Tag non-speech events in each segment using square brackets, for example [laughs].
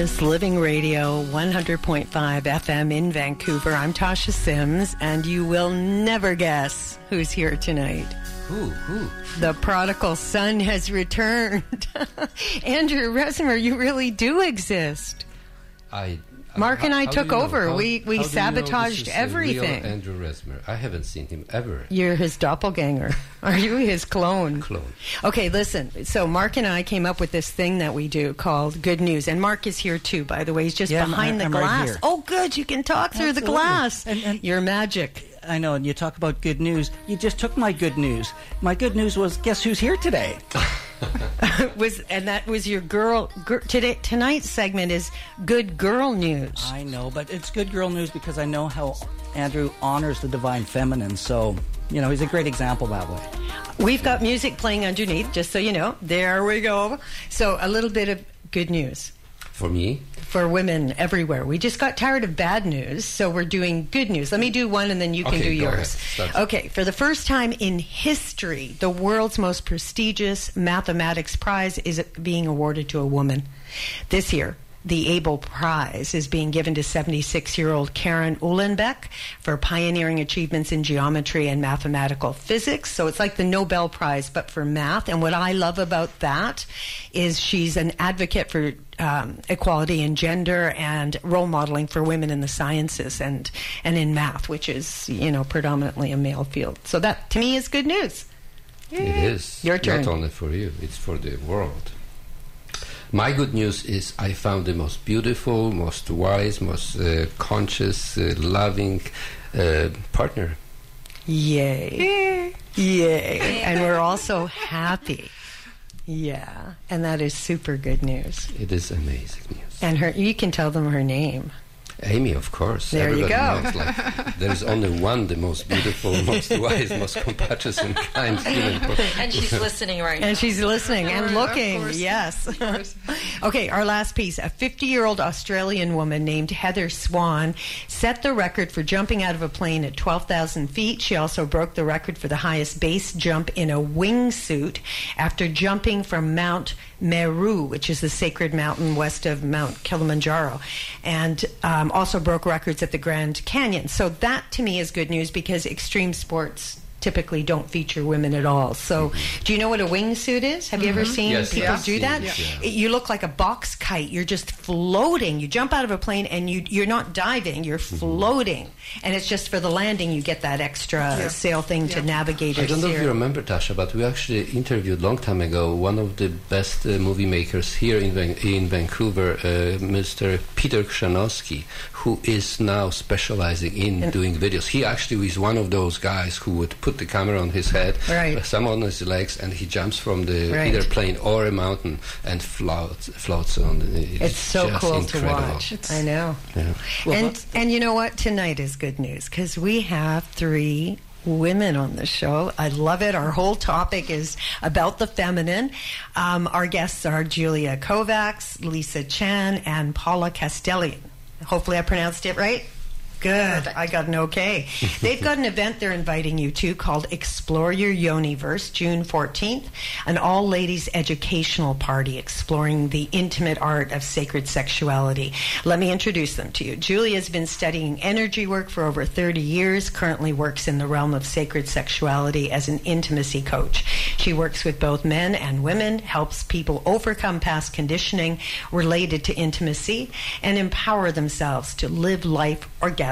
Conscious Living Radio, 100.5 FM in Vancouver. I'm Tasha Sims, and you will never guess who's here tonight. Who? Who? The prodigal son has returned. [laughs] Andrew Resmer, you really do exist. I. Mark and I how took do you know? over. How- We- we how do you know this sabotaged is everything. Andrew Resmer. I haven't seen him ever. You're his doppelganger. [laughs] Are you his clone? Clone. Okay, listen. So Mark and I came up with this thing that we do called Good News, and Mark is here too. By the way, he's just Yeah, I'm- behind the I'm right glass. here. oh, good. You can talk through the glass. And- and- You're magic. I know, and you talk about good news. You just took my good news. My good news was guess who's here today? [laughs] [laughs] was and that was your girl. Gir, today tonight's segment is Good Girl News. I know, but it's good girl news because I know how Andrew honors the divine feminine. So, you know, he's a great example that way. We've got music playing underneath, just so you know. There we go. So a little bit of good news. For me, for women everywhere. We just got tired of bad news, so we're doing good news. Let me do one and then you can Okay, do yours. Okay, for the first time in history, the world's most prestigious mathematics prize is being awarded to a woman. This year, the Abel Prize is being given to 76 year old Karen Uhlenbeck for pioneering achievements in geometry and mathematical physics. So it's like the Nobel Prize, but for math. And what I love about that is she's an advocate for um, equality in gender and role modeling for women in the sciences and, and in math, which is, you know, predominantly a male field. So that, to me, is good news. it is Your turn. not only for you; it's for the world. My good news is I found the most beautiful, most wise, most uh, conscious, uh, loving uh, partner. Yay. Yay. And we're also happy. Yeah. And that is super good news. It is amazing news. And her you can tell them her name. Amy, of course. There you go. Knows, like, there's only one, the most beautiful, [laughs] most wise, most compassionate, and kind human. And she's listening right now. And she's listening and Of looking. course. Yes. [laughs] okay, our last piece. A 50 year old Australian woman named Heather Swan set the record for jumping out of a plane at 12,000 feet. She also broke the record for the highest base jump in a wingsuit after jumping from Mount Meru, which is the sacred mountain west of Mount Kilimanjaro, and um, also broke records at the Grand Canyon. So that to me is good news because extreme sports typically don't feature women at all. So, do you know what a wingsuit is? Have you ever seen Yes, people I've do that? yeah. You look like a box kite. You're just floating. You jump out of a plane and you you're not diving. You're Mm-hmm. floating, and it's just for the landing. You get that extra sail thing to navigate. I don't know if you remember, Tasha, but we actually interviewed long time ago one of the best uh, movie makers here in Van- in Vancouver, uh, Mr. Peter Krzanowski, who is now specializing in doing videos. He actually is one of those guys who would put the camera on his head, Right. uh, some on his legs, and he jumps from the Right. either plane or a mountain and floats floats on. It's, It's so just cool to incredible. watch. I know. Yeah. and and you know what? Tonight is good news because we have three women on the show. I love it. Our whole topic is about the feminine. Um, our guests are Julia Kovacs, Lisa Chan, and Paula Castellon. Hopefully, I pronounced it right. Good. I got an okay. [laughs] They've got an event they're inviting you to called Explore Your Yoniverse, June 14th, an all ladies educational party exploring the intimate art of sacred sexuality. Let me introduce them to you. Julia's been studying energy work for over 30 years, currently works in the realm of sacred sexuality as an intimacy coach. She works with both men and women, helps people overcome past conditioning related to intimacy, and empower themselves to live life orgasmically.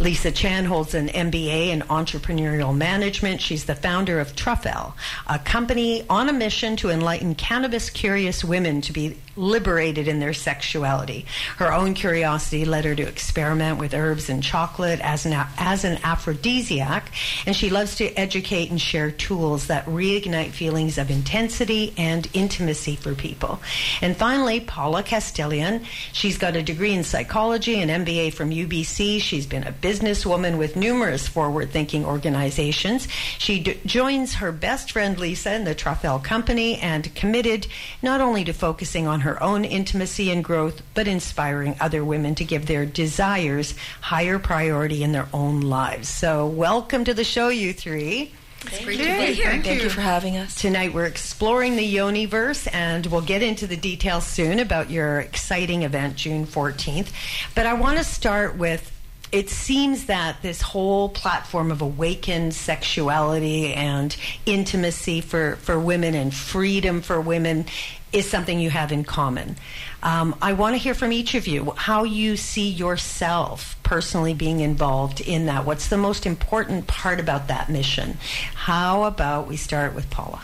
Lisa Chan holds an MBA in entrepreneurial management. She's the founder of TrufElle, a company on a mission to enlighten cannabis curious women to be liberated in their sexuality. Her own curiosity led her to experiment with herbs and chocolate as an, as an aphrodisiac, and she loves to educate and share tools that reignite feelings of intensity and intimacy for people. And finally, Paula Castellon. She's got a degree in psychology, an MBA from UBC. She's been a businesswoman with numerous forward thinking organizations. She d- joins her best friend Lisa in the TrufElle Company and committed not only to focusing on her own intimacy and growth, but inspiring other women to give their desires higher priority in their own lives. So, welcome to the show, you three. It's great Yay, to be here. thank Thank you. you for having us. Tonight we're exploring the Yoniverse and we'll get into the details soon about your exciting event June 14th. But I want to start with it seems that this whole platform of awakened sexuality and intimacy for, for women and freedom for women is something you have in common. Um, I want to hear from each of you how you see yourself personally being involved in that. What's the most important part about that mission? How about we start with Paula?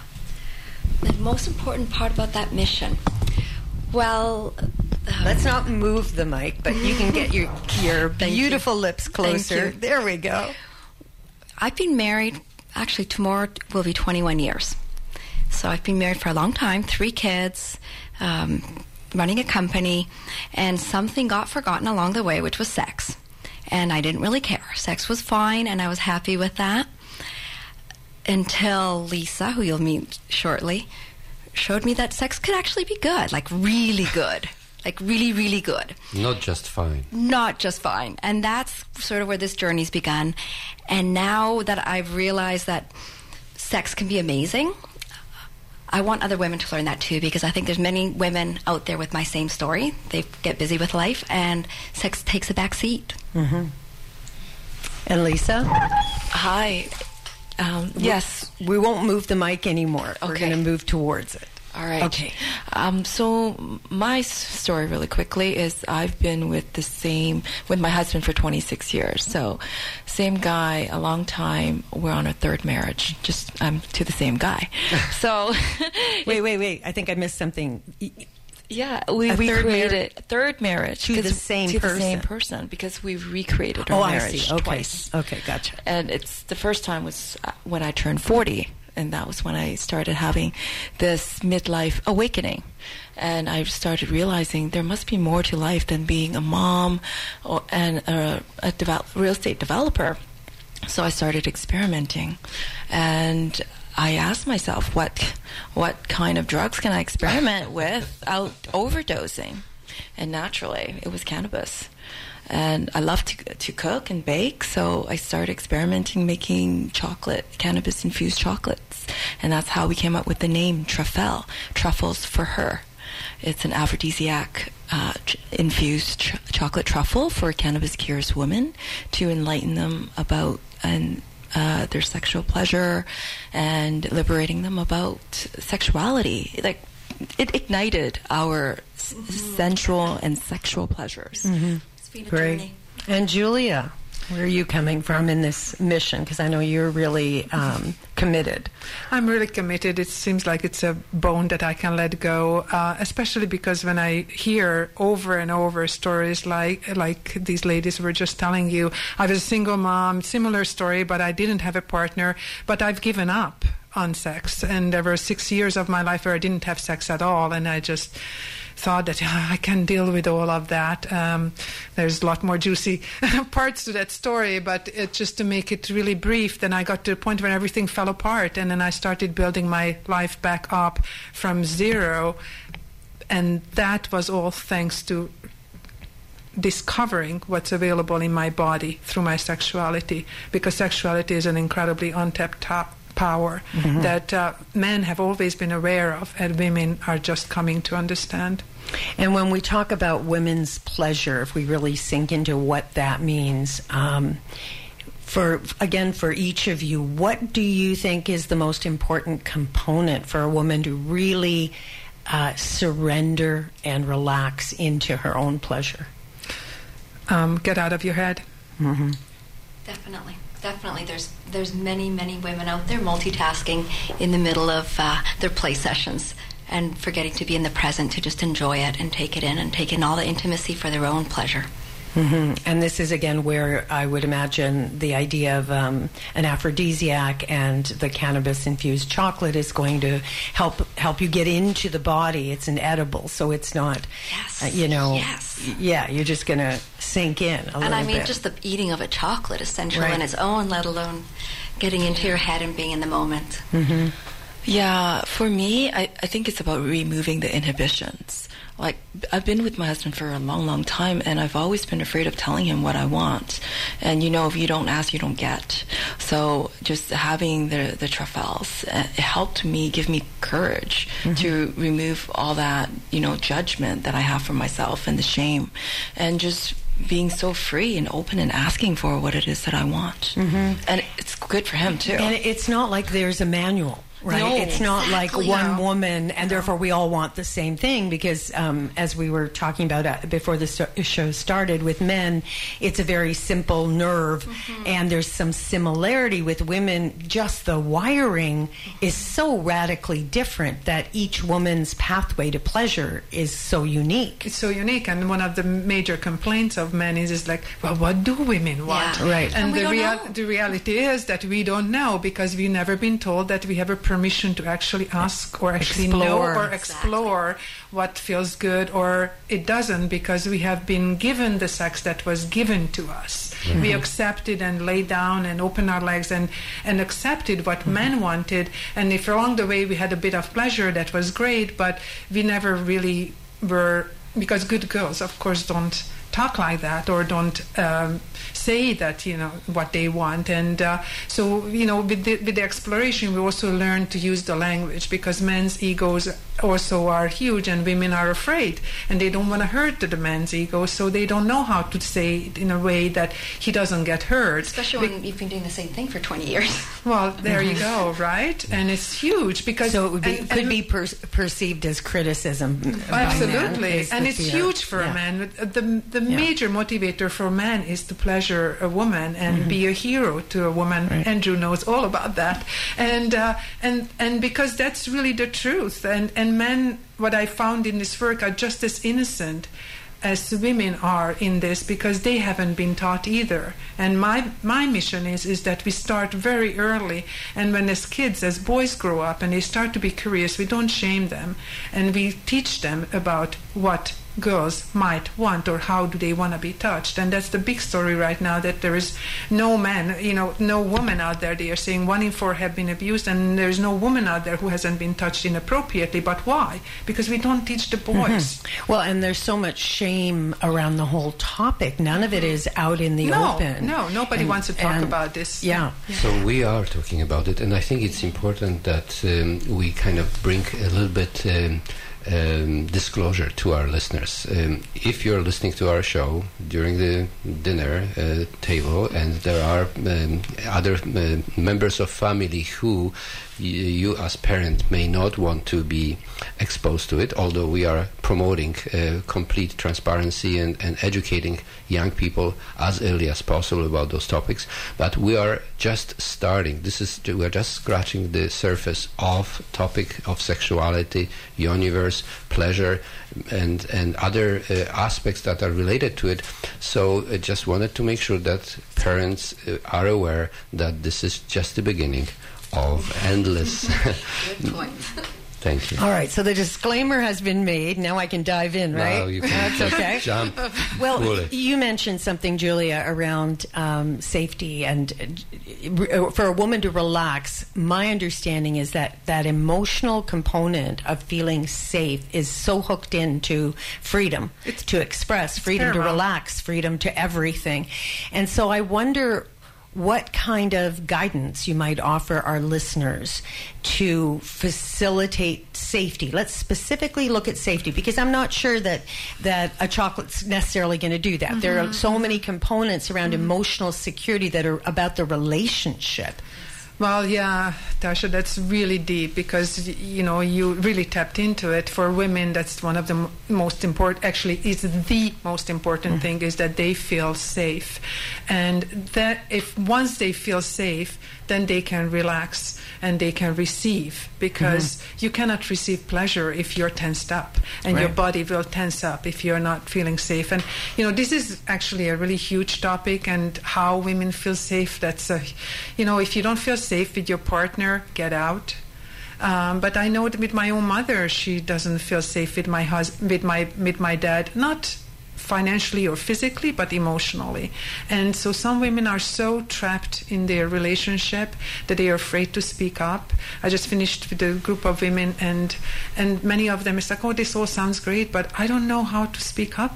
The most important part about that mission. Well, um, Let's not move the mic, but you can get your [laughs] your Thank you. beautiful lips closer. There we go. I've been married, actually, tomorrow will be 21 years. So I've been married for a long time, three kids, um, running a company, and something got forgotten along the way, which was sex. And I didn't really care. Sex was fine, and I was happy with that. Until Lisa, who you'll meet shortly, showed me that sex could actually be good, like really good. [laughs] Like really, really good Not just fine. not just fine. And that's sort of where this journey's begun. And now that I've realized that sex can be amazing, I want other women to learn that too because I think there's many women out there with my same story. They get busy with life and sex takes a back seat. And Lisa, Hi. Um, yes. we won't move the mic anymore. We're going to move towards it. All right. Okay. Um, so my story, really quickly, is I've been with the same with my husband for 26 years. So, same guy, a long time. We're on our third marriage. Just um, to the same guy. [laughs] so, Wait, [laughs] wait, wait. I think I missed something. Yeah, we A third recreated third marriage To the same to the same person. person because we've recreated our Oh, I marriage see. Okay. twice. Okay, gotcha. and it's the first time was uh, when I turned 40 and that was when I started having this midlife awakening. And I started realizing there must be more to life than being a mom or, and a, a real estate developer. So I started experimenting. And I asked myself what what kind of drugs can I experiment with without overdosing? And naturally it was cannabis and I love to to cook and bake, so I started experimenting making chocolate, cannabis infused chocolates, and that's how we came up with the name TrufElle, truffles for her. It's an aphrodisiac uh, ch- infused ch- chocolate truffle for cannabis curious women to enlighten them about and uh, their sexual pleasure and liberating them about sexuality. Like it ignited our s- sensual and sexual pleasures. It's been a Great. journey. And Julia, where are you coming from in this mission? Because I know you're really um, committed. I'm really committed. It seems like it's a bone that I can let go, uh, especially because when I hear over and over stories like like these ladies were just telling you, I was a single mom, similar story, but I didn't have a partner, but I've given up on sex, and there were six years of my life where I didn't have sex at all, and I just thought that "Ah, I can deal with all of that. Um, there's a lot more juicy [laughs] parts to that story, but it, just to make it really brief, then I got to a point where everything fell apart, and then I started building my life back up from zero, and that was all thanks to discovering what's available in my body through my sexuality, because sexuality is an incredibly untapped to- power that uh, men have always been aware of, and women are just coming to understand. And when we talk about women's pleasure, if we really sink into what that means, um, for again for each of you, what do you think is the most important component for a woman to really uh, surrender and relax into her own pleasure? Um, get out of your head. Definitely, definitely. There's there's many many women out there multitasking in the middle of uh, their play sessions and forgetting to be in the present to just enjoy it and take it in and take in all the intimacy for their own pleasure. hmm And this is again where I would imagine the idea of um, an aphrodisiac and the cannabis infused chocolate is going to help help you get into the body. It's an edible, so it's not, Yes. uh, you know, Yes. yeah, you're just going to sink in a little and I mean, bit. just the eating of a chocolate is sensual Right. on its own, let alone getting into your head and being in the moment. Yeah, for me, I, I think it's about removing the inhibitions like I've been with my husband for a long, long time, and I've always been afraid of telling him what I want. And you know, if you don't ask, you don't get. So just having the the truffles uh, it helped me give me courage to remove all that you know judgment that I have for myself and the shame, and just being so free and open and asking for what it is that I want. Mm-hmm. And it's good for him too. And it's not like there's a manual. Right, No, it's not exactly. like one No. woman, and therefore we all want the same thing. Because um, as we were talking about uh, before the show started, with men, it's a very simple nerve, Mm-hmm. and there's some similarity with women. Just the wiring is so radically different that each woman's pathway to pleasure is so unique. It's so unique, and one of the major complaints of men is, is like, well, what do women want? Yeah. Right. And, And the, don't real know. the reality is that we don't know because we've never been told that we have a permission to actually ask or actually know Explore. or explore what feels good or it doesn't because we have been given the sex that was given to us. We accepted and laid down and opened our legs and, and accepted what men wanted. And if along the way we had a bit of pleasure, that was great, but we never really were, because good girls, of course, don't talk like that or don't um, say that you know what they want and uh, so you know with the, with the exploration we also learn to use the language because men's egos also are huge and women are afraid and they don't want to hurt the man's ego so they don't know how to say it in a way that he doesn't get hurt Especially when you've been doing the same thing for 20 years. [laughs] well there you go right and it's huge because So it would be, and- could and- be per- perceived as criticism. Absolutely, and it's fear. huge for Yeah. a man. The the Yeah. major motivator for a man is to pleasure a woman and be a hero to a woman. Mm-hmm. Right. Andrew knows all about that, and uh, and and because that's really the truth. And and men, what I found in this work, are just as innocent as women are in this because they haven't been taught either. And my my mission is is that we start very early and when as kids as boys grow up and they start to be curious, we don't shame them and we teach them about what girls might want or how do they want to be touched and that's the big story right now that there is no man you know no woman out there they are saying one in four have been abused and there's no woman out there who hasn't been touched inappropriately but why because we don't teach the boys Well, and there's so much shame around the whole topic. None of it is out in the No, open. no, nobody And- wants to talk and- about this. Yeah. So we are talking about it, and I think it's important that um, we kind of bring a little bit um, um, disclosure to our listeners. Um, if you're listening to our show during the dinner uh, table, and there are um, other uh, members of family who you as parent may not want to be exposed to it, although we are promoting uh, complete transparency and, and educating young people as early as possible about those topics. But we are just starting. This is we are just scratching the surface of topic of sexuality, universe, pleasure, and and other uh, aspects that are related to it. So I just wanted to make sure that parents uh, are aware that this is just the beginning of endless. Good point. Thank you. All right, so the disclaimer has been made. Now I can dive in, right? Now you can That's just [laughs] okay. jump Well, fully. you mentioned something, Julia, around um, safety and uh, for a woman to relax. My understanding is that that emotional component of feeling safe is so hooked into freedom to express, freedom to relax, freedom to everything. And so I wonder what kind of guidance you might offer our listeners to facilitate safety. Let's specifically look at safety because I'm not sure that that a chocolate's necessarily going to do that. There are mm-hmm. so many components around mm-hmm. emotional security that are about the relationship. Well, yeah, Tasha, that's really deep because you know you really tapped into it. For women, that's one of the m- most important. Actually, is the most important mm-hmm. thing is that they feel safe, and that if once they feel safe, then they can relax and they can receive because you cannot receive pleasure if you're tensed up, and your body will tense up if you're not feeling safe. And you know this is actually a really huge topic, and how women feel safe. That's a, you know, if you don't feel safe with your partner, get out. Um, but I know that with my own mother, she doesn't feel safe with my hus- with my with my dad. Not financially or physically, but emotionally. And so some women are so trapped in their relationship that they are afraid to speak up. I just finished with a group of women, and and many of them is like, oh, this all sounds great, but I don't know how to speak up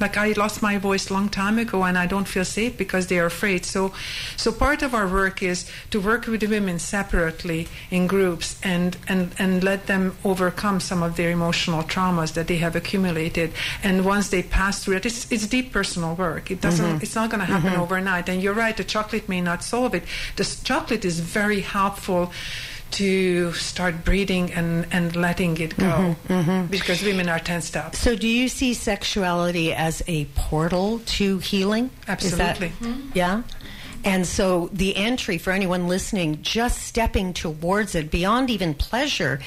like I lost my voice long time ago and I don't feel safe because they are afraid. So so part of our work is to work with women separately in groups and, and, and let them overcome some of their emotional traumas that they have accumulated. And once they pass through it, it's, it's deep personal work. It doesn't mm-hmm. it's not gonna happen mm-hmm. overnight. And you're right, the chocolate may not solve it. The chocolate is very helpful to start breathing and, and letting it go mm-hmm, mm-hmm. because women are tensed up. So, do you see sexuality as a portal to healing? Is that- Absolutely. Mm-hmm. yeah. And so, the entry for anyone listening, just stepping towards it, beyond even pleasure,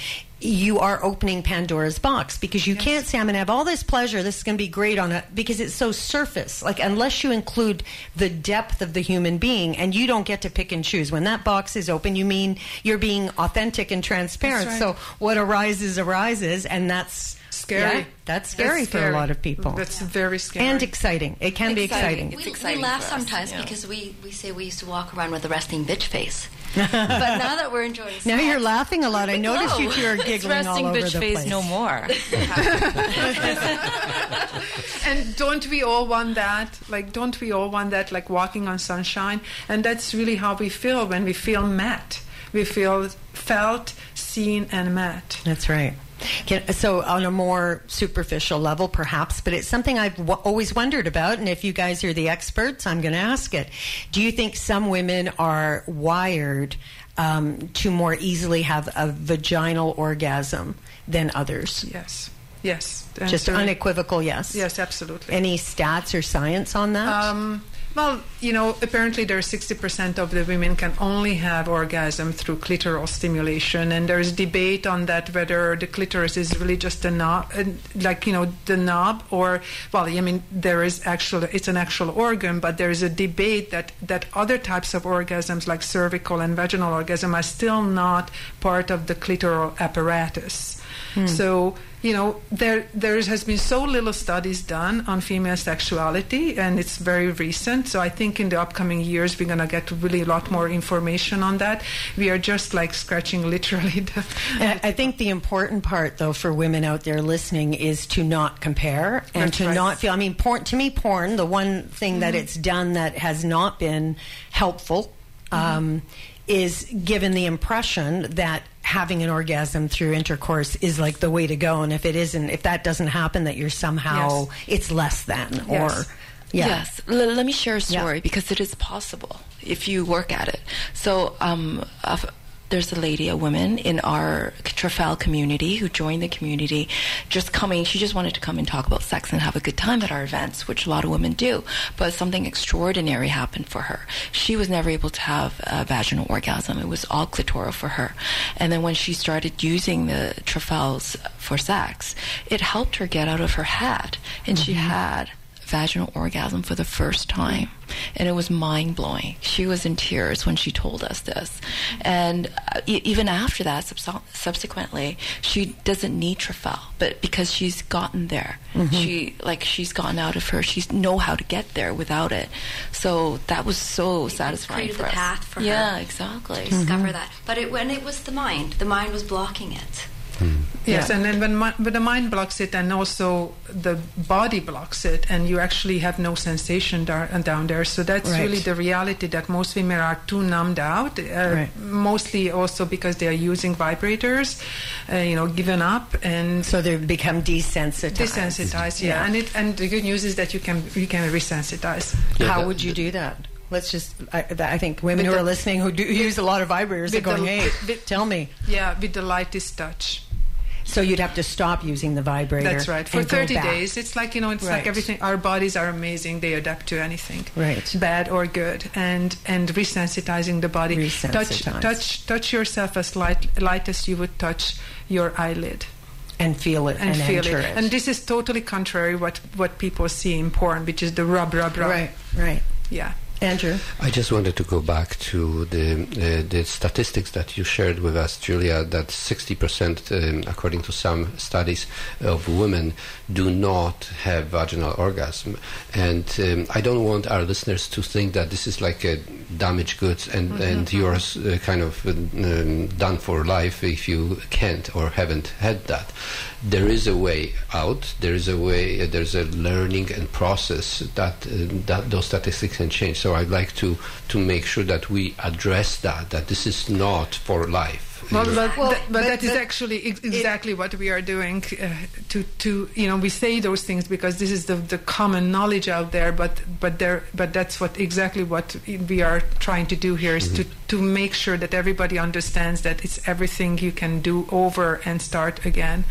you are opening Pandora's box because you can't say, I'm going to have all this pleasure. This is going to be great on it because it's so surface. Like, unless you include the depth of the human being and you don't get to pick and choose. When that box is open, you mean you're being authentic and transparent. Right. So, what arises, arises. And that's Scary. yeah, that's scary That's for a lot of people. That's very scary. and exciting. It can be exciting. It's we, exciting we laugh for us, sometimes yeah. because we, we say we used to walk around with a resting bitch face. [laughs] but now that we're enjoying Now you're laughing a lot. I noticed you No. two are It's giggling all resting over bitch the phase place. no more. [laughs] [laughs] and don't we all want that? Like, don't we all want that? Like walking on sunshine, and that's really how we feel when we feel met. We feel felt, seen, and met. That's right. Can, so, on a more superficial level, perhaps, but it's something I've w- always wondered about. And if you guys are the experts, I'm going to ask it. Do you think some women are wired um, to more easily have a vaginal orgasm than others? Yes, yes. And Just so- unequivocal, yes. Yes, absolutely. Any stats or science on that? Um, well, you know, apparently there are 60% of the women can only have orgasm through clitoral stimulation, and there's debate on that whether the clitoris is really just a knob, uh, like you know, the knob, or well, I mean, there is actual, it's an actual organ, but there is a debate that that other types of orgasms, like cervical and vaginal orgasm, are still not part of the clitoral apparatus. So you know there there has been so little studies done on female sexuality, and it's very recent. So I think in the upcoming years we're gonna get really a lot more information on that. We are just like scratching [laughs] literally the. I I think the important part, though, for women out there listening is to not compare and That's to right. not feel. I mean, porn, to me, porn, the one thing that it's done that has not been helpful um, is given the impression that having an orgasm through intercourse is like the way to go. And if it isn't, if that doesn't happen, that you're somehow, Yes. it's less than or. Yes. Yeah. Yes. L- let me share a Yeah. story because it is possible if you work at it. So, um, there's a lady, a woman in our TrufElle community who joined the community just coming. She just wanted to come and talk about sex and have a good time at our events, which a lot of women do. But something extraordinary happened for her. She was never able to have a vaginal orgasm. It was all clitoral for her. And then when she started using the TrufElles for sex, it helped her get out of her head. And she mm-hmm. had vaginal orgasm for the first time. And it was mind blowing. She was in tears when she told us this. And uh, e- even after that, subs- subsequently, she doesn't need TrufElle, but because she's gotten there, she like she's gotten out of her. She know how to get there without it. So that was so satisfying created for the us. path for her. yeah, exactly. discover that. But it, when it was the mind, the mind was blocking it. Yes, Yeah. and then when, mi- when the mind blocks it, and also the body blocks it, and you actually have no sensation dar- down there. So that's Right. really the reality that most women are too numbed out. Uh, Right. Mostly also because they are using vibrators, uh, you know, given up and So they become desensitized. desensitized. Yeah. Yeah. and it and the good news is that you can you can resensitize. Yeah, How that- would you do that? Let's just, I, I think women With who the- are listening who do [laughs] use a lot of vibrators are going, the- hey, with- tell me. Yeah, with the lightest touch. So you'd have to stop using the vibrator. That's right. For 30 days, it's like, you know, it's Right. like everything. Our bodies are amazing. They adapt to anything. Right. Bad or good. And and resensitizing the body. Touch, Resensitize. touch, touch yourself as light, light as you would touch your eyelid. And feel it and, And, feel it. it. And this is totally contrary what what people see in porn, which is the rub, rub, rub. right, right. Yeah. Andrew? I just wanted to go back to the uh, the statistics that you shared with us, Julia. That 60%, um, according to some studies, of women do not have vaginal orgasm, and um, I don't want our listeners to think that this is like a damaged goods and Mm-hmm. and you're uh, kind of um, done for life if you can't or haven't had that. There is a way out. There is a way. Uh, there's a learning and process that uh, that those statistics can change. So I'd like to to make sure that we address that. That this is not for life. Well, Uh, but, Well, th- but, but- that is but actually ex- exactly what we are doing. Uh, to to you know, we say those things because this is the, the common knowledge out there. But but there but that's what exactly what we are trying to do here is to to make sure that everybody understands that it's everything you can do over and start again.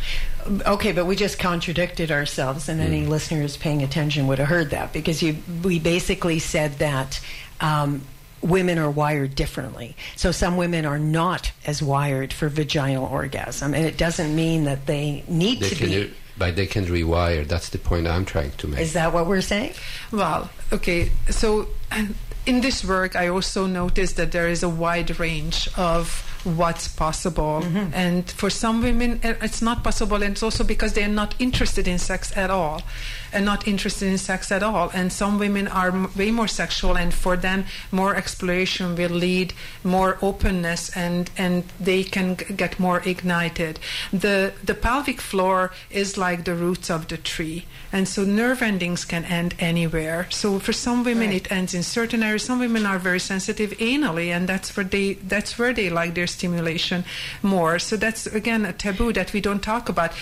Okay, but we just contradicted ourselves, and any listeners paying attention would have heard that because you, we basically said that um, women are wired differently. So some women are not as wired for vaginal orgasm, and it doesn't mean that they need they to can, be. but they can rewire. That's the point I'm trying to make. Is that what we're saying? Well, okay. So and in this work, I also noticed that there is a wide range of what's possible. And for some women, it's not possible. And it's also because they're not interested in sex at all and not interested in sex at all. And some women are m- way more sexual, and for them, more exploration will lead more openness, and and they can g- get more ignited. The the pelvic floor is like the roots of the tree, and so nerve endings can end anywhere. So for some women, Right. it ends in certain areas. Some women are very sensitive anally, and that's where they that's where they like their stimulation more. So that's again a taboo that we don't talk about.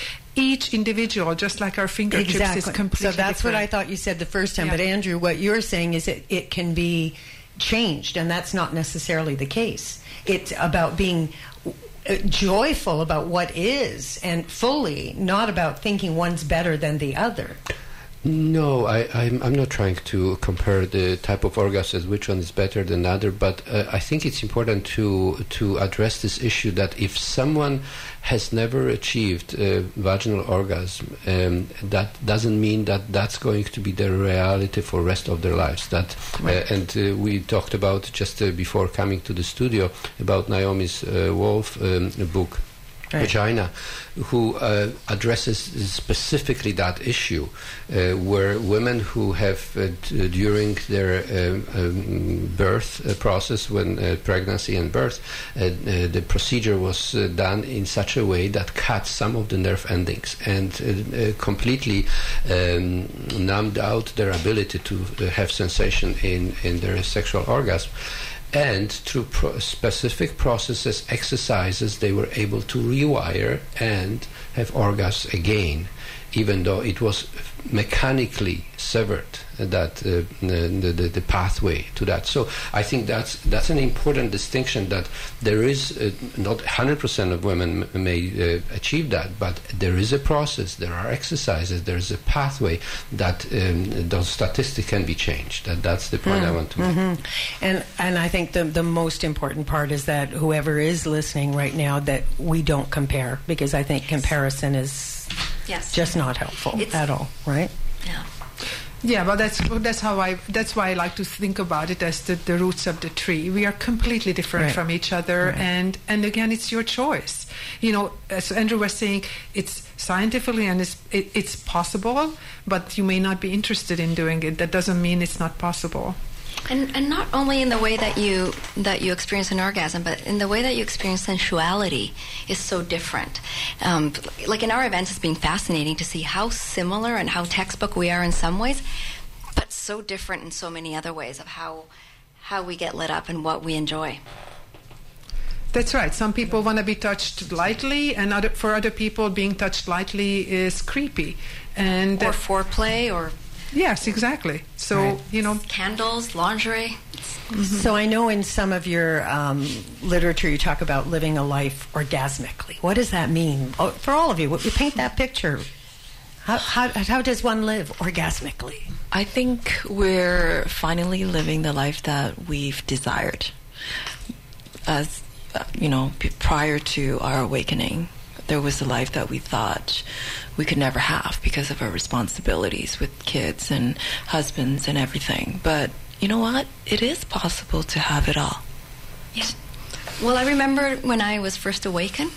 Each individual, just like our fingertips, is completely So that's what I thought you said the first time. Yeah. But Andrew, what you're saying is it, it can be changed, and that's not necessarily the case. It's about being uh, joyful about what is and fully, not about thinking one's better than the other. No, I, I'm, I'm not trying to compare the type of orgasms, which one is better than other, but uh, I think it's important to to address this issue that if someone has never achieved uh, vaginal orgasm, um, that doesn't mean that that's going to be their reality for rest of their lives. That uh, and uh, we talked about just uh, before coming to the studio about Naomi's uh, Wolf um, book Right. vagina, who uh, addresses specifically that issue, uh, where women who have uh, d- during their um, um, birth uh, process, when uh, pregnancy and birth, the procedure was done in such a way that cut some of the nerve endings and completely um, numbed out their ability to have sensation in, in their sexual orgasm and through pro- specific processes, exercises, they were able to rewire and have orgasms again, even though it was mechanically severed that uh, the, the, the pathway to that. So I think that's that's an important distinction that there is uh, not 100% of women m- may uh, achieve that, but there is a process, there are exercises, there is a pathway that um, those statistics can be changed. That that's the point I want to make. Mhm. And and I think the the most important part is that whoever is listening right now that we don't compare because I think comparison is Yes. just not helpful It's- at all, right? Yeah. Yeah, well, that's that's how I that's why I like to think about it as the, the roots of the tree. We are completely different Right. from each other, and and again, it's your choice. You know, as Andrew was saying, it's scientifically and it's it, it's possible, but you may not be interested in doing it. That doesn't mean it's not possible. And, and not only in the way that you that you experience an orgasm, but in the way that you experience sensuality is so different. Um, like in our events, it's been fascinating to see how similar and how textbook we are in some ways, but so different in so many other ways of how how we get lit up and what we enjoy. That's right. Some people want to be touched lightly, and other, for other people, being touched lightly is creepy. And Or foreplay, or yes, exactly. So Right. you know, candles, lingerie. So I know in some of your um, literature you talk about living a life orgasmically. What does that mean oh, for all of you? We paint that picture. How, how, how does one live orgasmically? I think we're finally living the life that we've desired. As uh, you know, prior to our awakening, there was a life that we thought we could never have because of our responsibilities with kids and husbands and everything. But you know what? It is possible to have it all. Yes. Well, I remember when I was first awakened,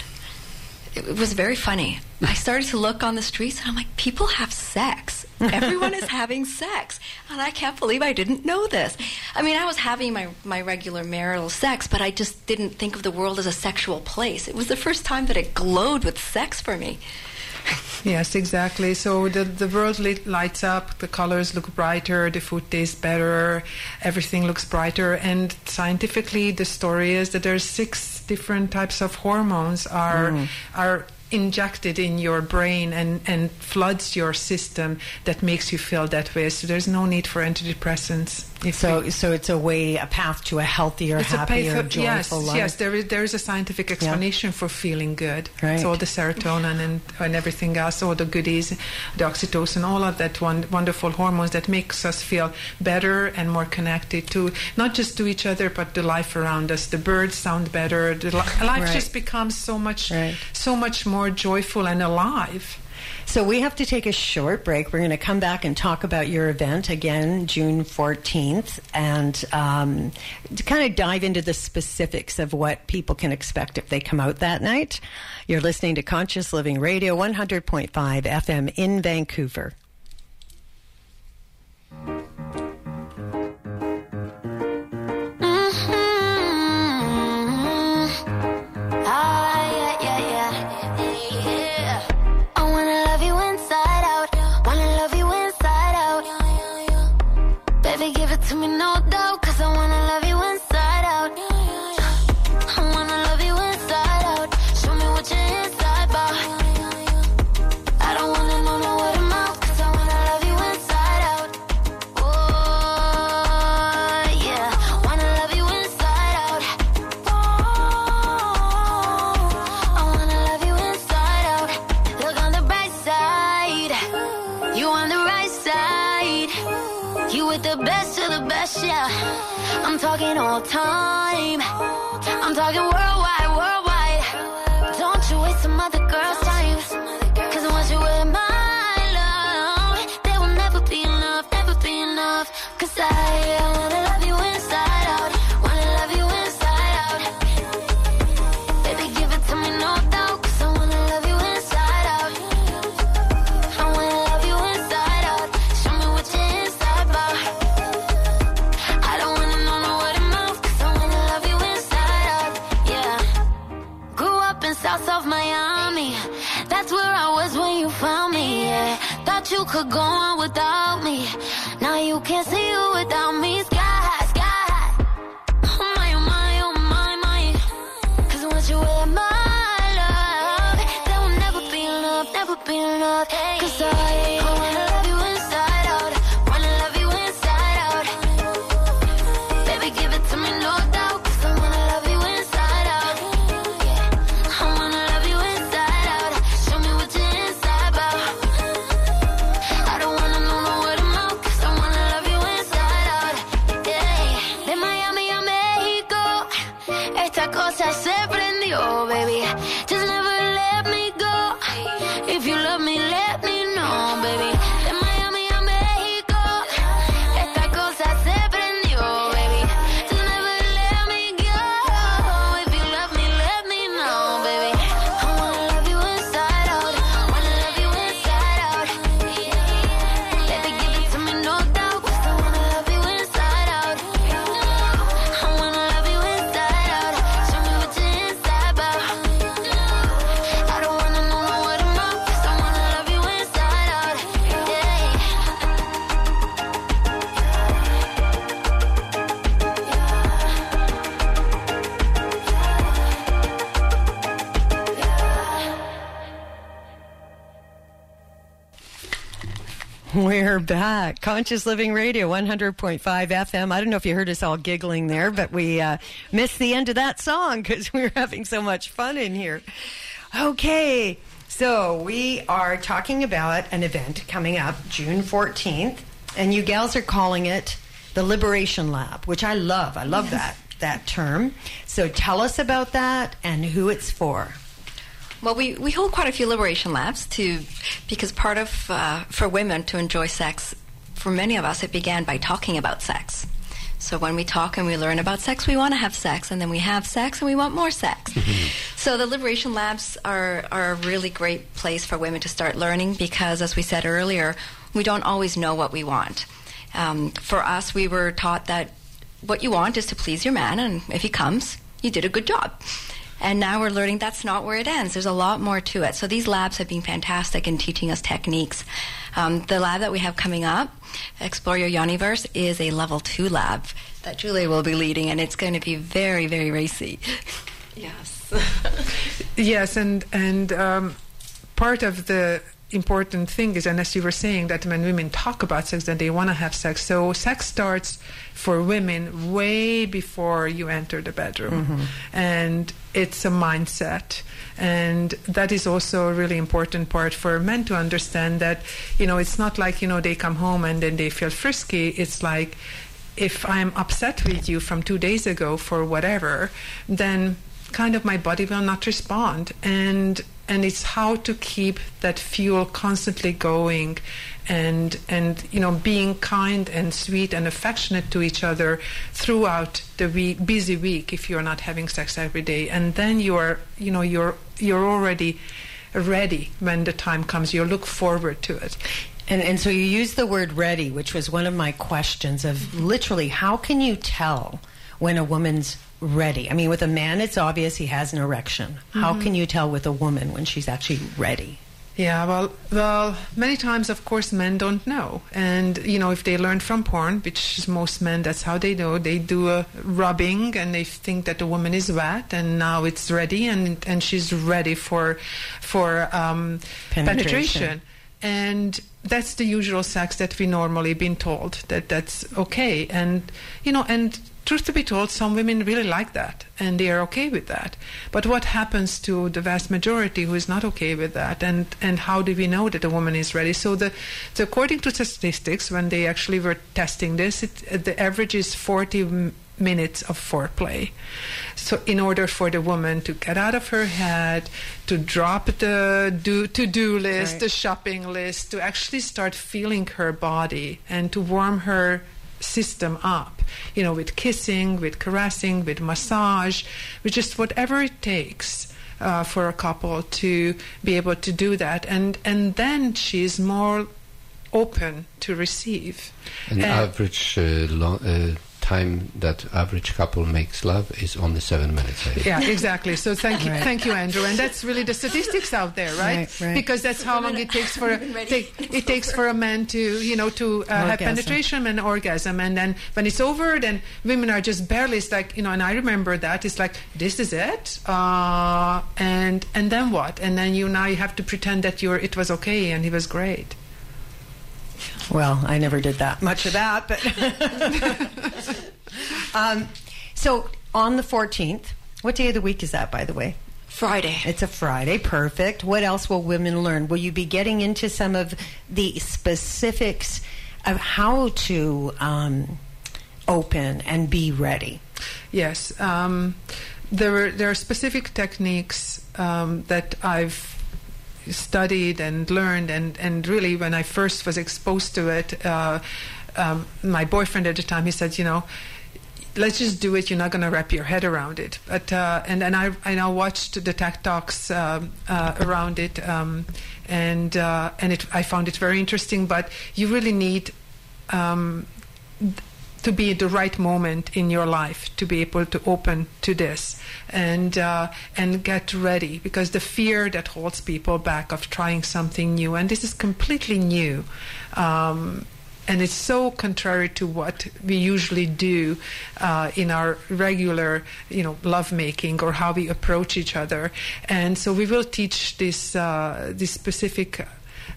it was very funny. I started to look on the streets and I'm like, people have sex. Everyone is having sex. And I can't believe I didn't know this. I mean, I was having my, my regular marital sex, but I just didn't think of the world as a sexual place. It was the first time that it glowed with sex for me. Yes, exactly. So the the world lit, lights up, the colors look brighter, the food tastes better, everything looks brighter. And scientifically, the story is that there's six different types of hormones are mm. are injected in your brain and, and floods your system that makes you feel that way. So there's no need for antidepressants. If So, we- so it's a way, a path to a healthier, it's a happier, of- joyful yes, life. yes. There is there is a scientific explanation for feeling good. Right. So the serotonin and, and everything else, all the goodies, the oxytocin, all of that one, wonderful hormones that makes us feel better and more connected to not just to each other but the life around us. The birds sound better. The li- life Right. just becomes so much Right. so much more joyful and alive. So we have to take a short break. We're going to come back and talk about your event again, June 14th, and um, to kind of dive into the specifics of what people can expect if they come out that night. You're listening to Conscious Living Radio, 100.5 FM in Vancouver. Yeah. I'm talking all time. I'm talking worldwide, worldwide. Don't you waste some other girl's time. Cause once you with my love, there will never be enough, never be enough. Cause I, I back. Conscious Living Radio, 100.5 FM. I don't know if you heard us all giggling there, but we uh, missed the end of that song because [laughs] we were having so much fun in here. Okay, so we are talking about an event coming up June 14th, and you gals are calling it the Liberation Lab, which I love. I love that that term. So tell us about that and who it's for. Well, we, we hold quite a few liberation labs to because part of uh, for women to enjoy sex, for many of us, it began by talking about sex. So when we talk and we learn about sex, we want to have sex, and then we have sex and we want more sex. [laughs] so the Liberation Labs are, are a really great place for women to start learning because, as we said earlier, we don't always know what we want. Um, for us, we were taught that what you want is to please your man, and if he comes, you did a good job. And now we're learning that's not where it ends. There's a lot more to it. So these labs have been fantastic in teaching us techniques. Um, the lab that we have coming up, Explore Your Yoniverse, is a level two lab that Julie will be leading, and it's going to be very, very racy. Yes. [laughs] Yes, and and um, part of the important thing is, and as you were saying, that when women talk about sex, that they want to have sex. So sex starts for women way before you enter the bedroom, mm-hmm. and it's a mindset. And that is also a really important part for men to understand that, you know, it's not like, you know, they come home and then they feel frisky. It's like, if I'm upset with you from two days ago for whatever, then kind of my body will not respond. And and it's how to keep that fuel constantly going and and you know being kind and sweet and affectionate to each other throughout the week, busy week if you're not having sex every day. And then you're you know you're you're already ready when the time comes. You look forward to it. And, and so you use the word ready, which was one of my questions of literally how can you tell when a woman's ready? I mean, with a man, it's obvious he has an erection. How can you tell with a woman when she's actually ready? Yeah, well, well, many times, of course, men don't know, and you know, if they learn from porn, which is most men, that's how they know. They do a rubbing, and they think that the woman is wet, and now it's ready, and and she's ready for for um, Penetration. and that's the usual sex that we normally been told that that's okay, and you know, and truth to be told, some women really like that and they are okay with that. But what happens to the vast majority who is not okay with that? And, and how do we know that a woman is ready? So, the, so according to statistics, when they actually were testing this, it, the average is 40 m- minutes of foreplay. So, in order for the woman to get out of her head, to drop the do, to-do list, Right. the shopping list, to actually start feeling her body and to warm her system up, you know, with kissing, with caressing, with massage, with just whatever it takes. Uh, for a couple to be able to do that, and and then she's more open to receive. An And- average uh, lo- uh, time that average couple makes love is only seven minutes. I think. Yeah, exactly. So thank you, Right. thank you, Andrew. And that's really the statistics out there, right? Right, right. Because that's how long it takes for a, take, it takes for a man to you know to uh, have penetration and orgasm, and then when it's over, then women are just barely. It's like you know, and I remember that it's like this is it, uh, and and then what? And then you now you have to pretend that you're it was okay and he was great. Well, I never did that much of that, but [laughs] um, so on the 14th, what day of the week is that, by the way? Friday. It's a Friday, perfect. What else will women learn? Will you be getting into some of the specifics of how to um, open and be ready? Yes, um, there are there are specific techniques um, that I've studied and learned, and and really when I first was exposed to it, uh, um, my boyfriend at the time he said, you know. Let's just do it. You're not going to wrap your head around it. But uh, and then I I now watched the TED talks um, uh, around it, um, and uh, and it I found it very interesting. But you really need um, to be at the right moment in your life to be able to open to this and uh, and get ready because the fear that holds people back of trying something new and this is completely new um, and it's so contrary to what we usually do uh, in our regular, you know, lovemaking or how we approach each other. And so we will teach this uh, this specific.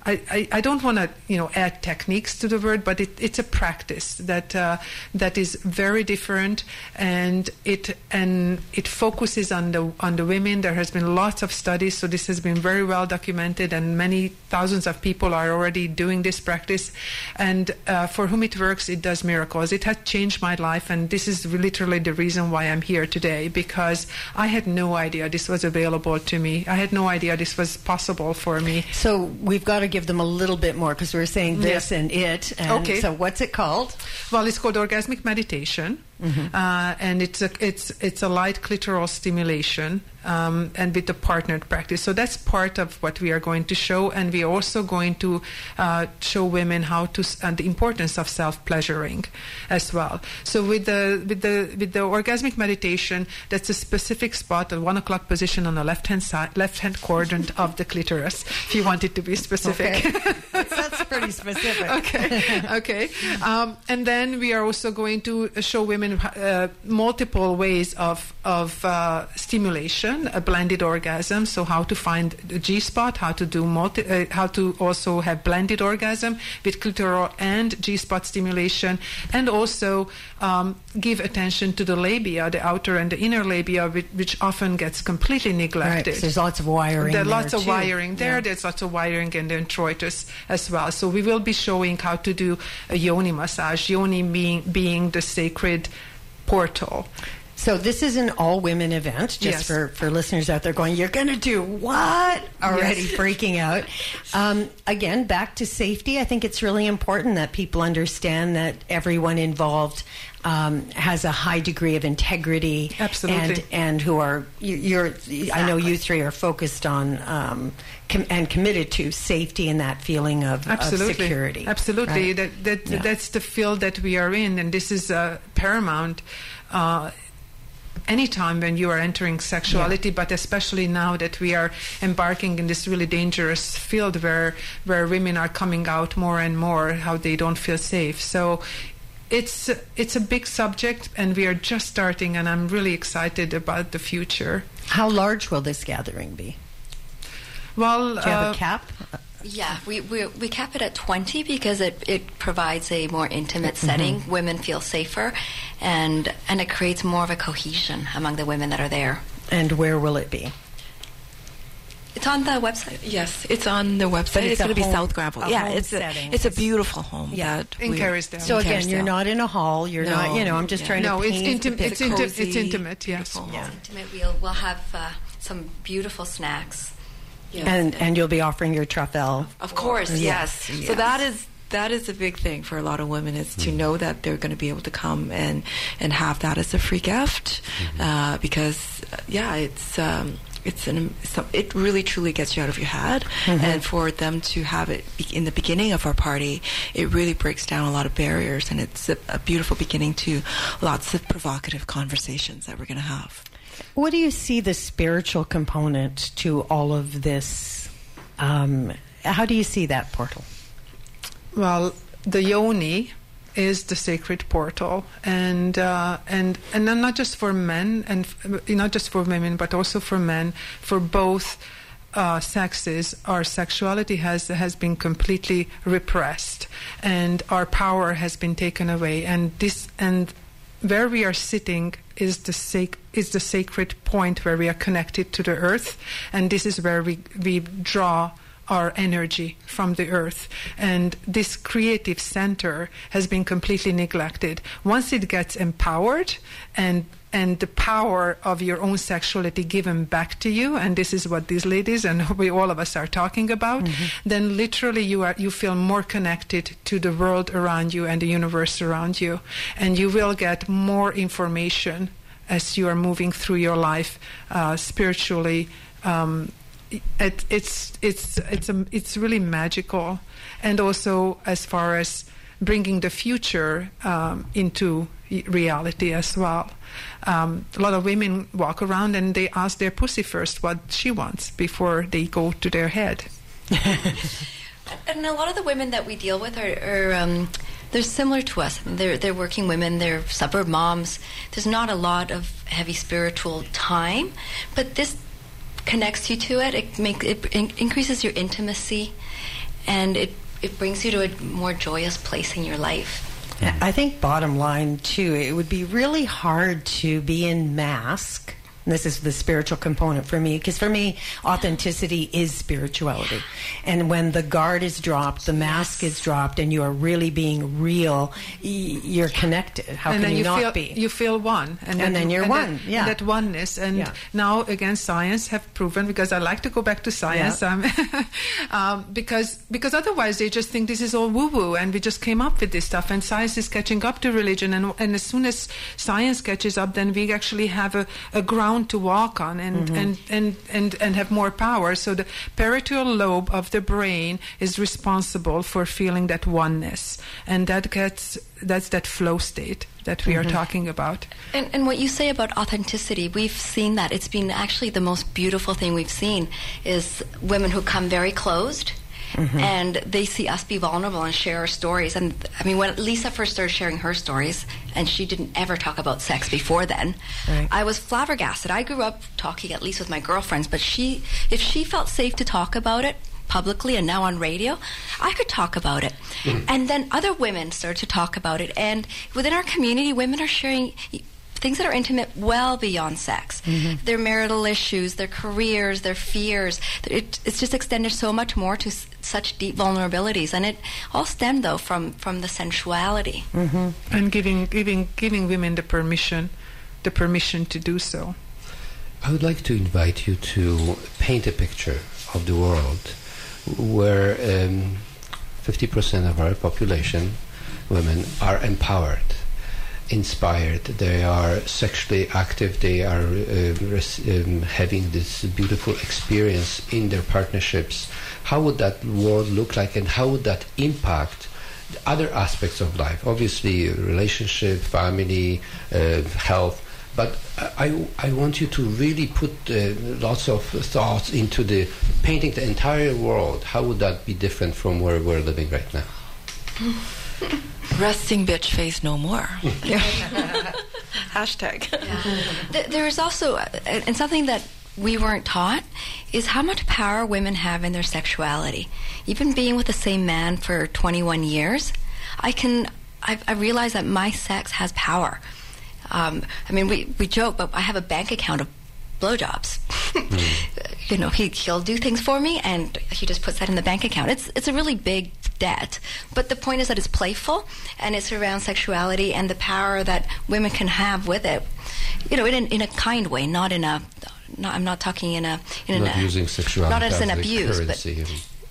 I, I, I don't want to you know add techniques to the word, but it, it's a practice that uh, that is very different, and it and it focuses on the on the women. There has been lots of studies, so this has been very well documented, and many thousands of people are already doing this practice. And uh, for whom it works, it does miracles. It has changed my life, and this is literally the reason why I'm here today because I had no idea this was available to me. I had no idea this was possible for me. So we've got got to give them a little bit more because we were saying this Yeah. and it. And Okay. So what's it called? Well, it's called orgasmic meditation, uh, and it's a it's it's a light clitoral stimulation, um, and with the partnered practice. So that's part of what we are going to show, and we are also going to uh, show women how to and the importance of self pleasuring as well. So with the with the with the orgasmic meditation, that's a specific spot, a one o'clock position on the left hand side, left hand quadrant of the clitoris. If you want it to be specific. Okay. [laughs] That's pretty specific. okay okay [laughs] um, and then we are also going to show women uh, multiple ways of of uh, stimulation a blended orgasm so how to find the g spot how to do multi uh, how to also have blended orgasm with clitoral and g spot stimulation and also um, give attention to the labia the outer and the inner labia which, which often gets completely Right. neglected 'cause there's lots of wiring. there there, lots of too. wiring there. Yeah. There's lots of wiring in the introitus as well. So we will be showing how to do a yoni massage. Yoni being being the sacred portal. So this is an all women event, just Yes. for, for listeners out there going, you're going to do what? Already Yes. freaking out. Um, again, back to safety. I think it's really important that people understand that everyone involved um, has a high degree of integrity. Absolutely. And, and who are, you, you're, I know you three are focused on um, com- and committed to safety and that feeling of, of Absolutely, security. Absolutely, right? that that Yeah. that's the field that we are in, and this is uh, paramount. Uh, anytime when you are entering sexuality but especially now that we are embarking in this really dangerous field where where women are coming out more and more how they don't feel safe so it's it's a big subject and we are just starting and I'm really excited about the future How large will this gathering be? Well Do you have uh, a cap? Yeah, we, we, we cap it at 20 because it, it provides a more intimate setting. Women feel safer and, and it creates more of a cohesion among the women that are there. And where will it be? It's on the website. Yes, it's on the website. But it's It's, going to be South Granville. Yeah, it's a, setting. it's a beautiful home. Yeah. that In we- Kerrisdale. So in again, you're not in a hall. You're not, you know. I'm just No, trying no to it's paint the intim- it's, picture. inti- it's intimate yes Yeah. home. Intimate. We'll, we'll have uh, some beautiful snacks. Yes. and and you'll be offering your TrufElle. Of course, Yes, yes. yes. So that is that is a big thing for a lot of women is to know that they're going to be able to come and and have that as a free gift uh, because uh, yeah, it's. Um, it's an, some, it really truly gets you out of your head, and for them to have it in the beginning of our party, it really breaks down a lot of barriers, and it's a, a beautiful beginning to lots of provocative conversations that we're going to have. What do you see the spiritual component to all of this? Um, how do you see that portal? Well, the yoni is the sacred portal, and uh, and and not just for men and f- not just for women, but also for men, for both. Uh, sexes, our sexuality has has been completely repressed, and our power has been taken away. And this and where we are sitting is the sac- is the sacred point where we are connected to the earth, and this is where we we draw our energy from the earth. And this creative center has been completely neglected. Once it gets empowered and and the power of your own sexuality given back to you, and this is what these ladies and [laughs] we all of us are talking about, then literally you are you feel more connected to the world around you and the universe around you, and you will get more information as you are moving through your life uh, spiritually. Um, it, it's it's it's a, it's really magical, and also as far as bringing the future um, into reality as well. Um, a lot of women walk around and they ask their pussy first what she wants before they go to their head. [laughs] And a lot of the women that we deal with are, are um, they're similar to us. They're they're working women. They're suburb moms. There's not a lot of heavy spiritual time, but this connects you to it. It make it in- increases your intimacy, and it it brings you to a more joyous place in your life. I think bottom line too, it would be really hard to be in mask And this is the spiritual component for me because for me, authenticity is spirituality. And when the guard is dropped, the mask is dropped, and you are really being real, you're connected. How and can then you, not feel be? you feel one, And then you're and one, That, yeah. that oneness, and Yeah. now again, science have proven because I like to go back to science, Yeah. um, [laughs] um, because because otherwise they just think this is all woo woo, and we just came up with this stuff, and science is catching up to religion, and and as soon as science catches up, then we actually have a, a ground to walk on, and, mm-hmm. and and and and have more power. So the parietal lobe of the brain is responsible for feeling that oneness, and that gets that's that flow state that we are mm-hmm. talking about. And, and what you say about authenticity, we've seen that. It's been actually the most beautiful thing we've seen is women who come very closed. Mm-hmm. And they see us be vulnerable and share our stories. And I mean, when Lisa first started sharing her stories, and she didn't ever talk about sex before then, Right. I was flabbergasted. I grew up talking at least with my girlfriends, but she, if she felt safe to talk about it publicly and now on radio, I could talk about it. Hmm. And then other women started to talk about it. And within our community, women are sharing things that are intimate well beyond sex. Their marital issues their careers their fears. It, it's just extended so much more to s- such deep vulnerabilities. And it all stemmed though from from the sensuality. And giving giving giving women the permission the permission to do so. I would like to invite you to paint a picture of the world where um, 50% of our population, women, are empowered, inspired. They are sexually active. They are uh, res- um, having this beautiful experience in their partnerships. How would that world look like, and how would that impact? the Other aspects of life, obviously, relationship, family, uh, health, but I, I want you to really put uh, lots of thoughts into the painting the entire world. How would that be different from where we're living right now? [laughs] Resting bitch face no more. [laughs] [laughs] Hashtag. Th- there is also uh, and something that we weren't taught is how much power women have in their sexuality even being with the same man for 21 years i can i, I realize that my sex has power um, i mean we, we joke but i have a bank account of blowjobs. Hmm. [laughs] You know he, he'll do things for me and he just puts that in the bank account. It's, it's a really big debt but the point is that it's playful and it's around sexuality and the power that women can have with it you know in, in a kind way not in a not, i'm not talking in a in Not a, using sexuality not as an abuse but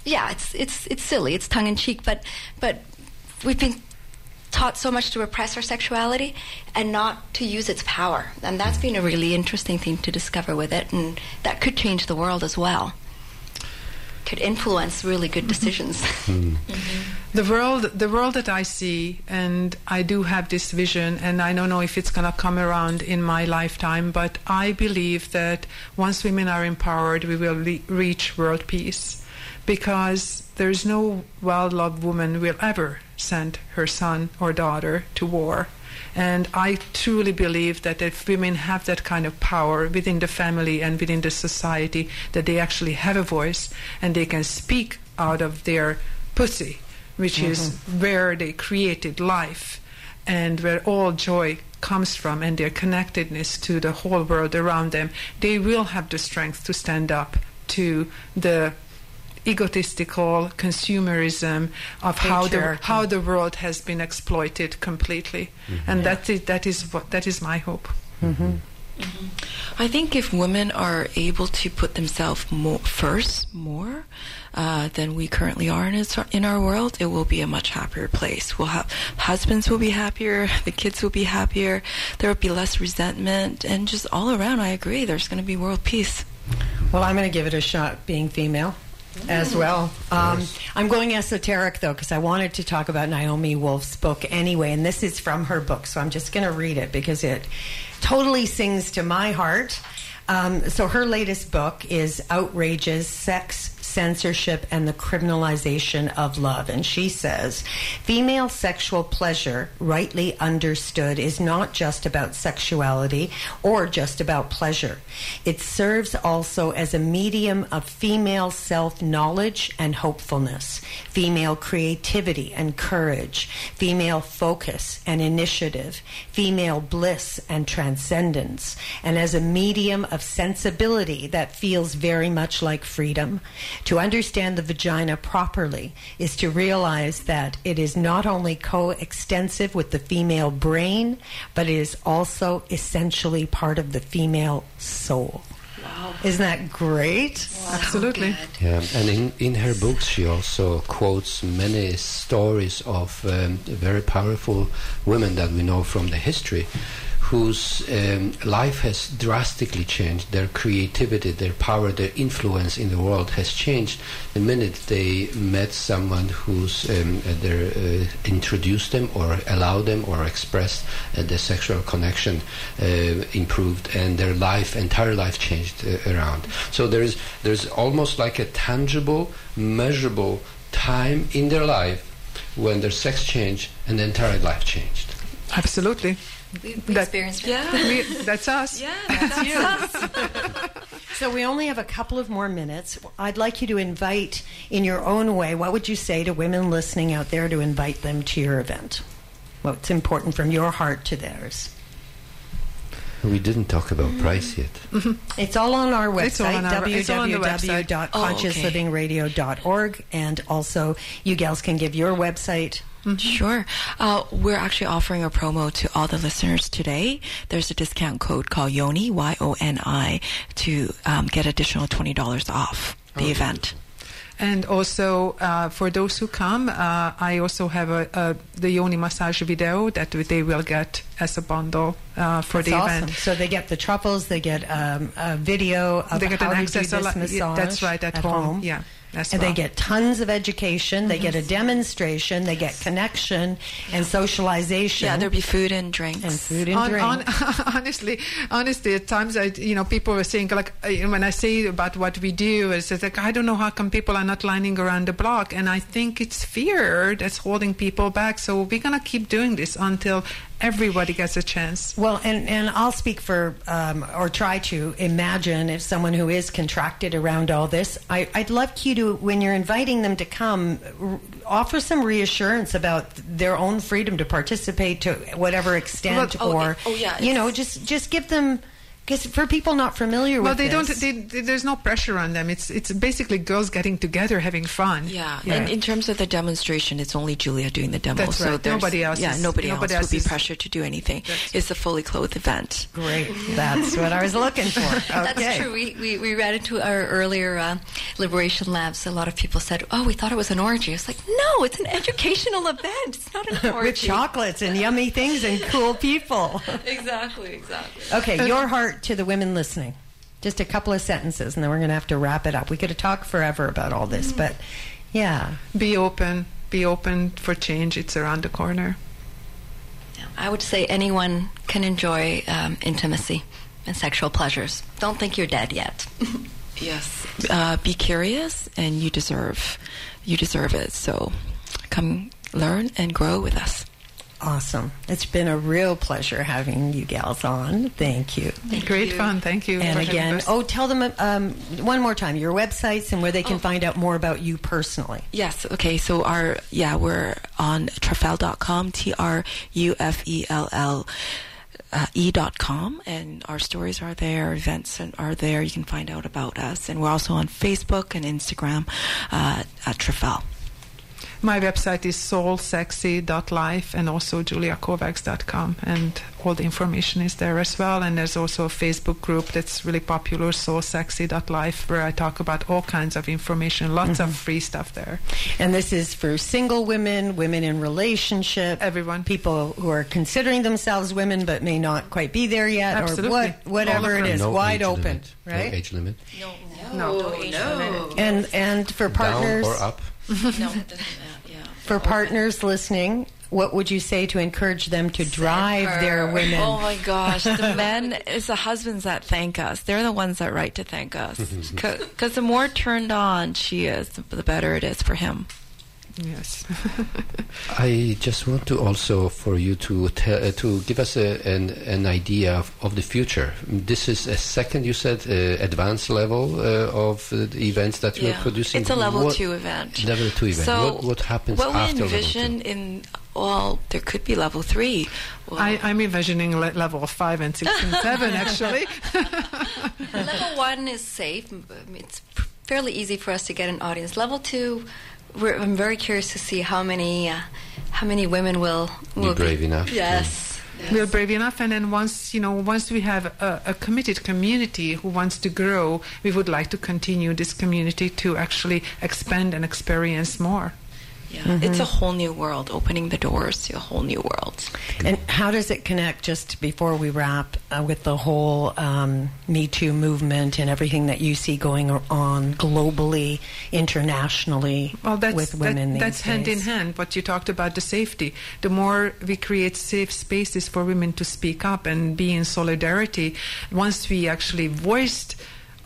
yeah, it's it's it's silly. It's tongue in cheek, but but we've been taught so much to repress our sexuality and not to use its power, and that's been a really interesting thing to discover with it, and that could change the world as well. Could influence really good decisions. [laughs] Hmm. Mm-hmm. the world the world that i see and i do have this vision and i don't know if it's going to come around in my lifetime but i believe that once women are empowered we will le- reach world peace because there's no well-loved woman will ever send her son or daughter to war. And I truly believe that if women have that kind of power within the family and within the society, that they actually have a voice and they can speak out of their pussy, which is mm-hmm. where they created life and where all joy comes from and their connectedness to the whole world around them, they will have the strength to stand up to the egotistical consumerism of how the how the world has been exploited completely, mm-hmm. and that is that is what that is my hope. Mm-hmm. Mm-hmm. I think if women are able to put themselves more first more uh, than we currently are in, its, in our world, it will be a much happier place. We'll have husbands will be happier, [laughs] the kids will be happier, there will be less resentment, and just all around, I agree. There's going to be world peace. Well, I'm going to give it a shot being female as well. Um, I'm going esoteric though because I wanted to talk about Naomi Wolf's book anyway, and this is from her book, so I'm just going to read it because it totally sings to my heart. Um, so her latest book is Outrages Sex, censorship, and the criminalization of love. And she says, female sexual pleasure, rightly understood, is not just about sexuality or just about pleasure. It serves also as a medium of female self knowledge and hopefulness, female creativity and courage, female focus and initiative, female bliss and transcendence, and as a medium of sensibility that feels very much like freedom. To understand the vagina properly is to realize that it is not only coextensive with the female brain, but it is also essentially part of the female soul. Isn't that great? Absolutely. Yeah, and in, in her books, she also quotes many stories of um, very powerful women that we know from the history whose um, life has drastically changed. Their creativity, their power, their influence in the world has changed the minute they met someone who's um, uh, uh, introduced them or allowed them or expressed uh, the sexual connection uh, improved and their life, entire life changed uh, around. So there is there's almost like a tangible, measurable time in their life when their sex changed and the entire life changed. Absolutely. We, we That- experienced it. Yeah. We, that's us. Yeah, [laughs] that's us. [laughs] So we only have a couple of more minutes. I'd like you to invite, in your own way, what would you say to women listening out there to invite them to your event? What's important from your heart to theirs? We didn't talk about mm. price yet. [laughs] It's all on our It's all website, on our- it's all on the oh, And also, you gals can give your website. Sure. Uh, we're actually offering a promo to all the listeners today. There's a discount code called YONI, Y O N I, to um, get additional $20 off the event. And also, uh, for those who come, uh, I also have a, a the Yoni massage video that they will get as a bundle uh, for That's the awesome. event. So they get the TrufElles, they get um, a video of They get how an to do this massage. that's right, at home. Yeah, as and well. they get tons of education. They get a mm-hmm. demonstration. They get connection and socialization. Yeah, there'll be food and drinks. and food and On, drink. on, [laughs] honestly, honestly, at times I, you know, people were saying like when I say about what we do, it's just like I don't know how come people are not lining around the block, and I think it's fear that's holding people back. So we're gonna keep doing this until everybody gets a chance. Well, and, and I'll speak for, um, or try to imagine if someone who is contracted around all this, I, I'd love you to, when you're inviting them to come, r- offer some reassurance about their own freedom to participate to whatever extent, Well, oh, or, oh, yeah, you know, just just give them, because for people not familiar Well, with they don't. They, they- there's no pressure on them. It's it's basically girls getting together, having fun. Yeah, and in terms of the demonstration, it's only Julia doing the demo. That's so right. there's- Nobody else Yeah, is- nobody, nobody else else will be is- pressured to do anything. It's a fully clothed event. Great. [laughs] That's what I was looking for. [laughs] Okay. That's true. We, we, we ran into our earlier uh, liberation labs. A lot of people said, "Oh, we thought it was an orgy." It's like, no, it's an educational [laughs] event. It's not an orgy. With chocolates and yummy things and cool people. Exactly, exactly. Okay, your heart to the women listening. Just a couple of sentences, and then we're going to have to wrap it up. We could have talked forever about all this, but yeah. be open. Be open for change. It's around the corner. I would say anyone can enjoy um, intimacy and sexual pleasures. Don't think you're dead yet. [laughs] Yes. Uh, be curious, and you deserve, you deserve it. So, come learn and grow with us. Awesome. It's been a real pleasure having you gals on. Thank you. Great fun. Thank you. And again, oh, tell them um, one more time your websites and where they can Oh. find out more about you personally. Yes. Okay. So our yeah, we're on trufelle.com, T R U F E L L. Uh, e.com and our stories are there events and- are there you can find out about us and we're also on facebook and instagram uh, at trufell My website is soulsexy.life and also juliakovacs.com. And all the information is there as well. And there's also a Facebook group that's really popular, soulsexy.life, where I talk about all kinds of information, lots of mm-hmm. free stuff there. And this is for single women, women in relationship, Everyone. people who are considering themselves women but may not quite be there yet, Absolutely. or what, whatever All it is, no wide open, limit. right? No age limit. No, no, no. And and for partners Down or up. No it doesn't [laughs] yeah For partners listening, what would you say to encourage them to drive their women? Oh my gosh, the [laughs] men it's the husbands that thank us. They're the ones that write to thank us. [laughs] Because the more turned on she is, the, the better it is for him. Yes. [laughs] I just want to also for you to tell, uh, to give us a, an, an idea of, of the future. This is a second, you said, uh, advanced level uh, of uh, the events that you are producing. It's a level What- two event. Level two event. So what, what happens what after we envision level two? in well, there could be level three. Well, I, I'm envisioning le- level five and six and seven, [laughs] actually. Level one is safe. It's fairly easy for us to get an audience. Level two, we're, I'm very curious to see how many uh, how many women will will be- brave enough to- Yes. We're brave enough, and then once you know, once we have a, a committed community who wants to grow, we would like to continue this community to actually expand and experience more. Yeah, it's a whole new world, opening the doors to a whole new world. And how does it connect, just before we wrap, uh, with the whole um, Me Too movement and everything that you see going on globally, internationally Well, that's with women that, these that's hand in hand. What you talked about the safety. The more we create safe spaces for women to speak up and be in solidarity, once we actually voiced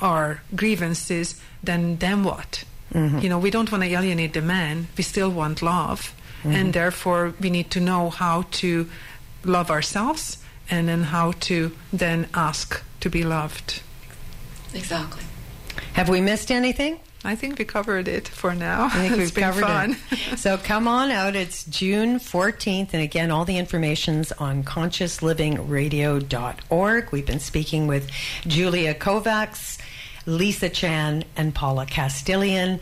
our grievances, then then what? Mm-hmm. You know, we don't want to alienate the man. We still want love, and therefore we need to know how to love ourselves, and then how to then ask to be loved. Exactly. Have we missed anything? I think we covered it for now. I think [laughs] It's we've been covered fun. it. [laughs] So come on out. It's June 14th. And again, all the information's on consciouslivingradio.org. We've been speaking with Julia Kovacs, Lisa Chan, and Paula Castellon.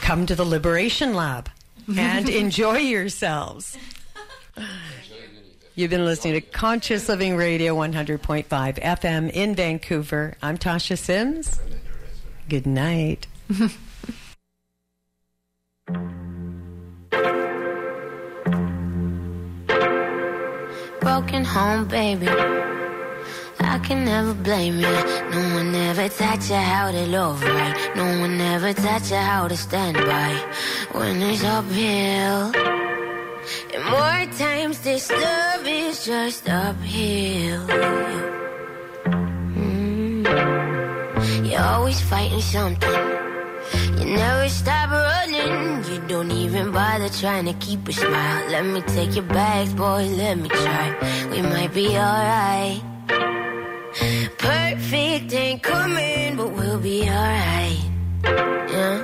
Come to the Liberation Lab and [laughs] enjoy yourselves. You've been listening to Conscious Living Radio 100.5 FM in Vancouver. I'm Tasha Sims. Good night. [laughs] broken home, baby. I can never blame you. No one ever taught you how to love right. No one ever taught you how to stand by when it's uphill. And more times this love is just uphill. Mm. You're always fighting something. You never stop running. You don't even bother trying to keep a smile. Let me take your bags, boy. Let me try. We might be alright. Perfect ain't coming, but we'll be alright. Yeah.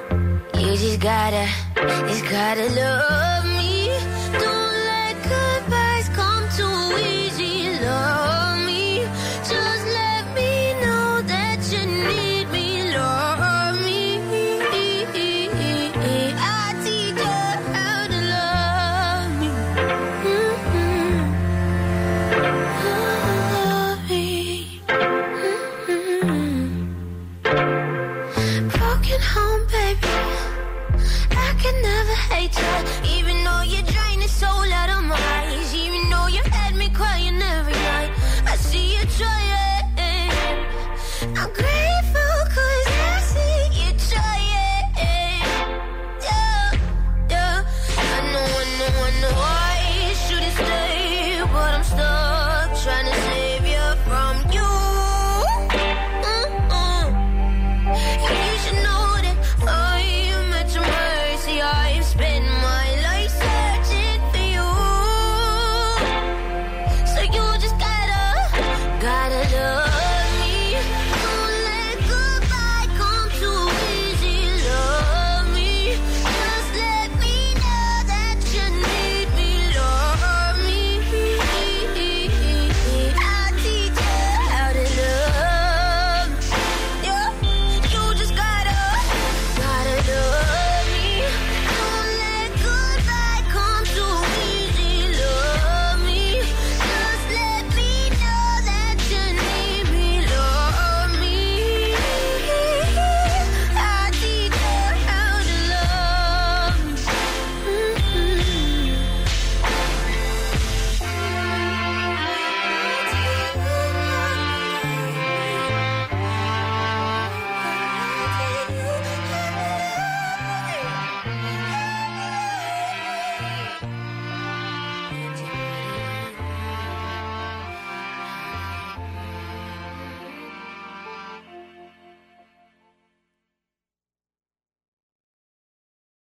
You just gotta, just gotta love